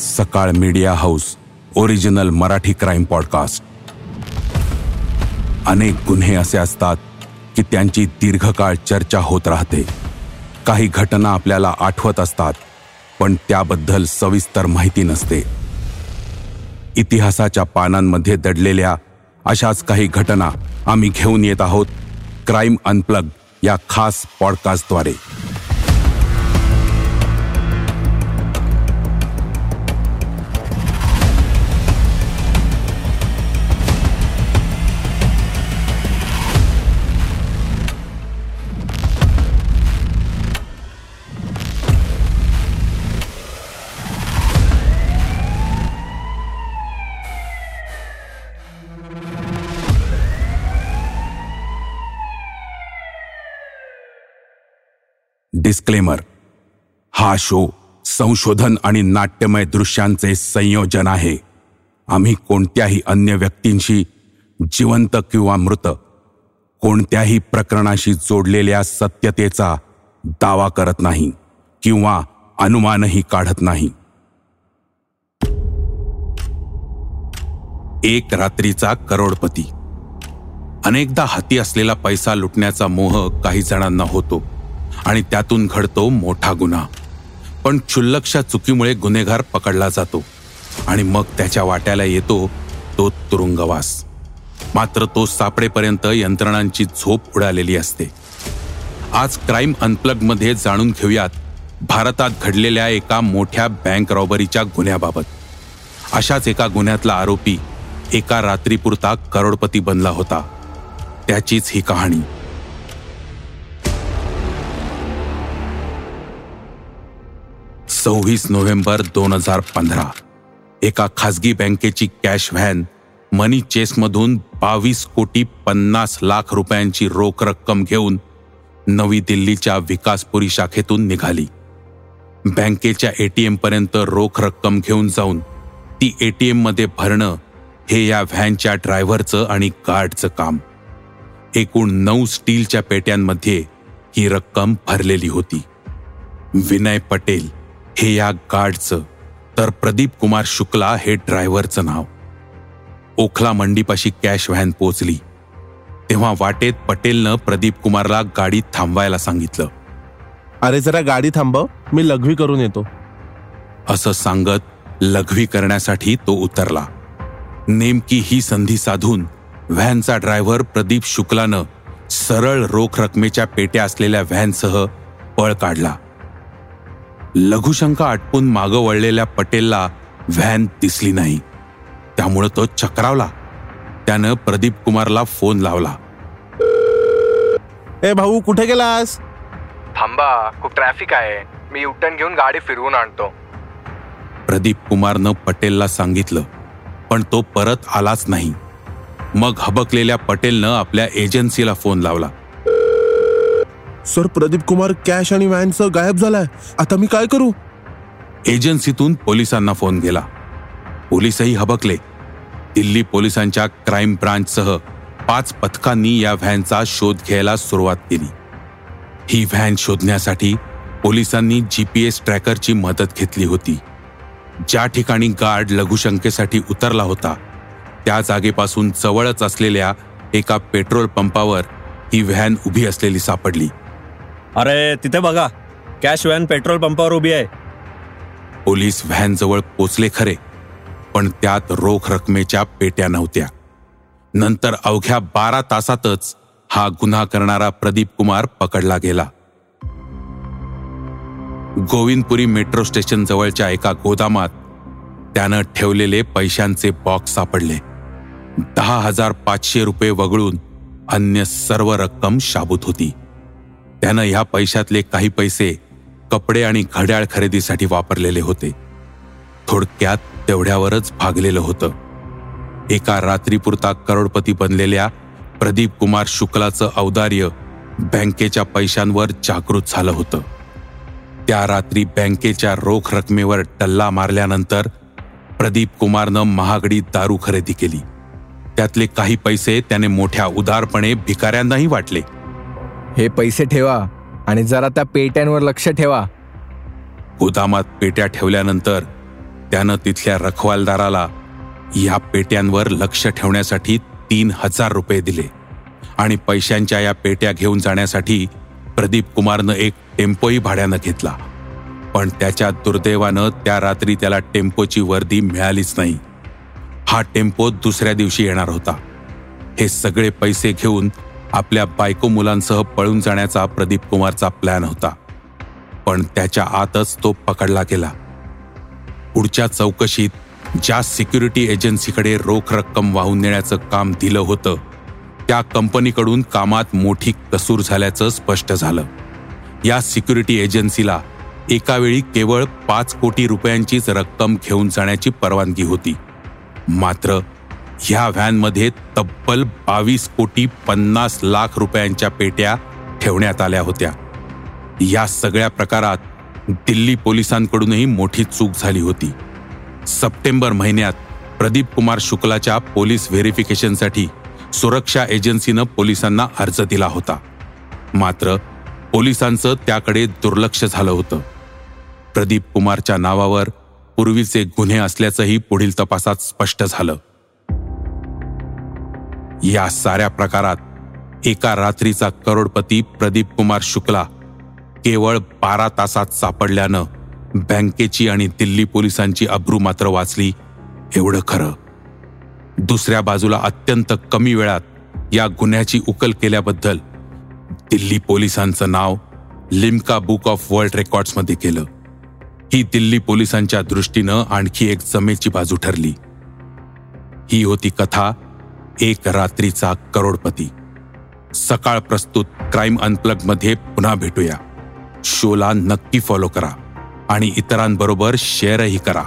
Sakal media house original Marathi crime podcast. अनेक गुन्हे असे असतात की त्यांची दीर्घकाळ चर्चा होत राहते. काही घटना आपल्याला आठवत असतात पण त्याबद्दल सविस्तर माहिती नसते. इतिहासाच्या पानांमध्ये दडलेल्या अशाच काही घटना आम्ही घेऊन येत आहोत क्राईम अनप्लग या खास पॉडकास्टद्वारे. डिस्क्लेमर हा शो संशोधन आणि नाट्यमय दृश्यांचे संयोजन आहे. आम्ही कोणत्याही अन्य व्यक्तींशी जिवंत किंवा मृत कोणत्याही प्रकरणाशी जोडलेल्या सत्यतेचा दावा करत नाही किंवा अनुमानही काढत नाही. एक रात्रीचा करोडपती. अनेकदा हाती असलेला पैसा लुटण्याचा मोह काही जणांना होतो. आणि त्यातून घडतो मोठा गुन्हा. पण क्षुल्लकशा चुकीमुळे गुन्हेगार पकडला जातो आणि मग त्याच्या वाट्याला येतो तो तुरुंगवास. मात्र तो सापडेपर्यंत यंत्रणांची झोप उडालेली असते. आज क्राईम अनप्लगमध्ये जाणून घेऊयात भारतात घडलेल्या एका मोठ्या बँक रॉबरीच्या गुन्ह्याबाबत. अशाच एका गुन्ह्यातला आरोपी एका रात्रीपुरता करोडपती बनला होता. त्याचीच ही कहाणी. सव्वीस नोव्हेंबर दोन हजार पंधरा. एका खासगी बँकेची कॅश व्हॅन मनी चेसमधून बावीस कोटी पन्नास लाख रुपयांची रोख रक्कम घेऊन नवी दिल्लीच्या विकासपुरी शाखेतून निघाली. बँकेच्या एटीएम पर्यंत रोख रक्कम घेऊन जाऊन ती एटीएममध्ये भरणं हे या व्हॅनच्या ड्रायव्हरचं आणि गार्डचं काम. एकूण नऊ स्टीलच्या पेट्यांमध्ये ही रक्कम भरलेली होती. विनय पटेल हे या गार्डचं तर प्रदीप कुमार शुक्ला हे ड्रायव्हरचं नाव. ओखला मंडीपाशी कॅश व्हॅन पोचली तेव्हा वाटेत पटेलनं प्रदीप कुमारला गाडी थांबवायला सांगितलं. अरे जरा गाडी थांबव मी लघवी करून येतो. असं सांगत लघवी करण्यासाठी तो उतरला. नेमकी ही संधी साधून व्हॅनचा ड्रायव्हर प्रदीप शुक्लानं सरळ रोख रकमेच्या पेट्या असलेल्या व्हॅनसह पळ काढला. लघुशंका आटपून मागं वळलेल्या पटेलला व्हॅन दिसली नाही. त्यामुळं तो चक्रावला. त्यानं प्रदीप कुमारला फोन लावला. ए भाऊ कुठे गेलास? थांबा खूप ट्रॅफिक आहे. मी युटर्न घेऊन गाडी फिरवून आणतो. प्रदीप कुमारनं पटेलला सांगितलं पण तो परत आलाच नाही. मग हबकलेल्या पटेलनं आपल्या एजन्सीला फोन लावला. सर प्रदीप कुमार कॅश आणि व्हॅनसह गायब झालाय. आता मी काय करू? एजन्सीतून पोलिसांना फोन गेला. पोलिसही हबकले. दिल्ली पोलिसांच्या क्राईम ब्रांचसह पाच पथकांनी या व्हॅनचा शोध घ्यायला सुरुवात केली. ही व्हॅन शोधण्यासाठी पोलिसांनी जीपीएस ट्रॅकरची मदत घेतली होती. ज्या ठिकाणी गार्ड लघुशंकेसाठी उतरला होता त्या जागेपासून जवळच असलेल्या एका पेट्रोल पंपावर ही व्हॅन उभी असलेली सापडली. अरे तिथे बघा. कॅश व्हॅन पेट्रोल पंपावर उभी आहे. पोलीस व्हॅन जवळ पोचले खरे पण त्यात रोख रकमेच्या पेट्या नव्हत्या. नंतर अवघ्या बारा तासातच हा गुन्हा करणारा प्रदीप कुमार पकडला गेला. गोविंदपुरी मेट्रो स्टेशन जवळच्या एका गोदामात त्यानं ठेवलेले पैशांचे बॉक्स सापडले. दहा हजार पाचशे रुपये वगळून अन्य सर्व रक्कम शाबूत होती. त्यानं ह्या पैशातले काही पैसे कपडे आणि घड्याळ खरेदीसाठी वापरलेले होते. थोडक्यात तेवढ्यावरच भागलेलं होतं. एका रात्रीपुरता करोडपती बनलेल्या प्रदीप कुमार शुक्लाचं औदार्य बँकेच्या पैशांवर जागृत झालं होतं. त्या रात्री बँकेच्या रोख रकमेवर टल्ला मारल्यानंतर प्रदीप कुमारनं महागडी दारू खरेदी केली. त्यातले काही पैसे त्याने मोठ्या उदारपणे भिकाऱ्यांनाही वाटले. हे पैसे ठेवा आणि जरा त्या पेट्यांवर लक्ष ठेवा. गोदामात पेट्या ठेवल्यानंतर त्यानं तिथल्या रखवालदाराला या पेट्यांवर लक्ष ठेवण्यासाठी तीन हजार रुपये दिले आणि पैशांच्या या पेट्या घेऊन जाण्यासाठी प्रदीप कुमारनं एक टेम्पोही भाड्यानं घेतला. पण त्याच्या दुर्दैवानं त्या रात्री त्याला टेम्पोची वर्दी मिळालीच नाही. हा टेम्पो दुसऱ्या दिवशी येणार होता. हे सगळे पैसे घेऊन आपल्या बायको मुलांसह पळून जाण्याचा प्रदीप कुमारचा प्लॅन होता. पण त्याच्या आतच तो पकडला गेला. पुढच्या चौकशीत ज्या सिक्युरिटी एजन्सीकडे रोख रक्कम वाहून नेण्याचं काम दिलं होतं त्या कंपनीकडून कामात मोठी कसूर झाल्याचं स्पष्ट झालं. या सिक्युरिटी एजन्सीला एकावेळी केवळ पाच कोटी रुपयांचीच रक्कम घेऊन जाण्याची परवानगी होती. मात्र ह्या व्हॅनमध्ये तब्बल बावीस कोटी पन्नास लाख रुपयांच्या पेट्या ठेवण्यात आल्या होत्या. या सगळ्या प्रकारात दिल्ली पोलिसांकडूनही मोठी चूक झाली होती. सप्टेंबर महिन्यात प्रदीप कुमार शुक्लाच्या पोलीस व्हेरिफिकेशनसाठी सुरक्षा एजन्सीनं पोलिसांना अर्ज दिला होता. मात्र पोलिसांचं त्याकडे दुर्लक्ष झालं होतं. प्रदीप कुमारच्या नावावर पूर्वीचे गुन्हे असल्याचंही पुढील तपासात स्पष्ट झालं. या साऱ्या प्रकारात एका रात्रीचा करोडपती प्रदीप कुमार शुक्ला केवळ बारा तासात सापडल्यानं बँकेची आणि दिल्ली पोलिसांची अब्रू मात्र वाचली एवढं खरं. दुसऱ्या बाजूला अत्यंत कमी वेळात या गुन्ह्याची उकल केल्याबद्दल दिल्ली पोलिसांचं नाव लिम्का बुक ऑफ वर्ल्ड रेकॉर्ड्समध्ये केलं. ही दिल्ली पोलिसांच्या दृष्टीनं आणखी एक जमेची बाजू ठरली. ही होती कथा एक रात्रीचा करोडपती. सकाळ प्रस्तुत क्राईम अनप्लगमध्ये पुन्हा भेटूया. शोला नक्की फॉलो करा आणि इतरांबरोबर शेअरही करा.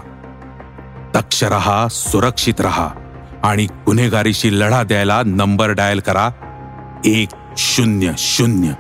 दक्ष रहा सुरक्षित रहा आणि गुन्हेगारीशी लढा द्यायला नंबर डायल करा एक शून्य शून्य.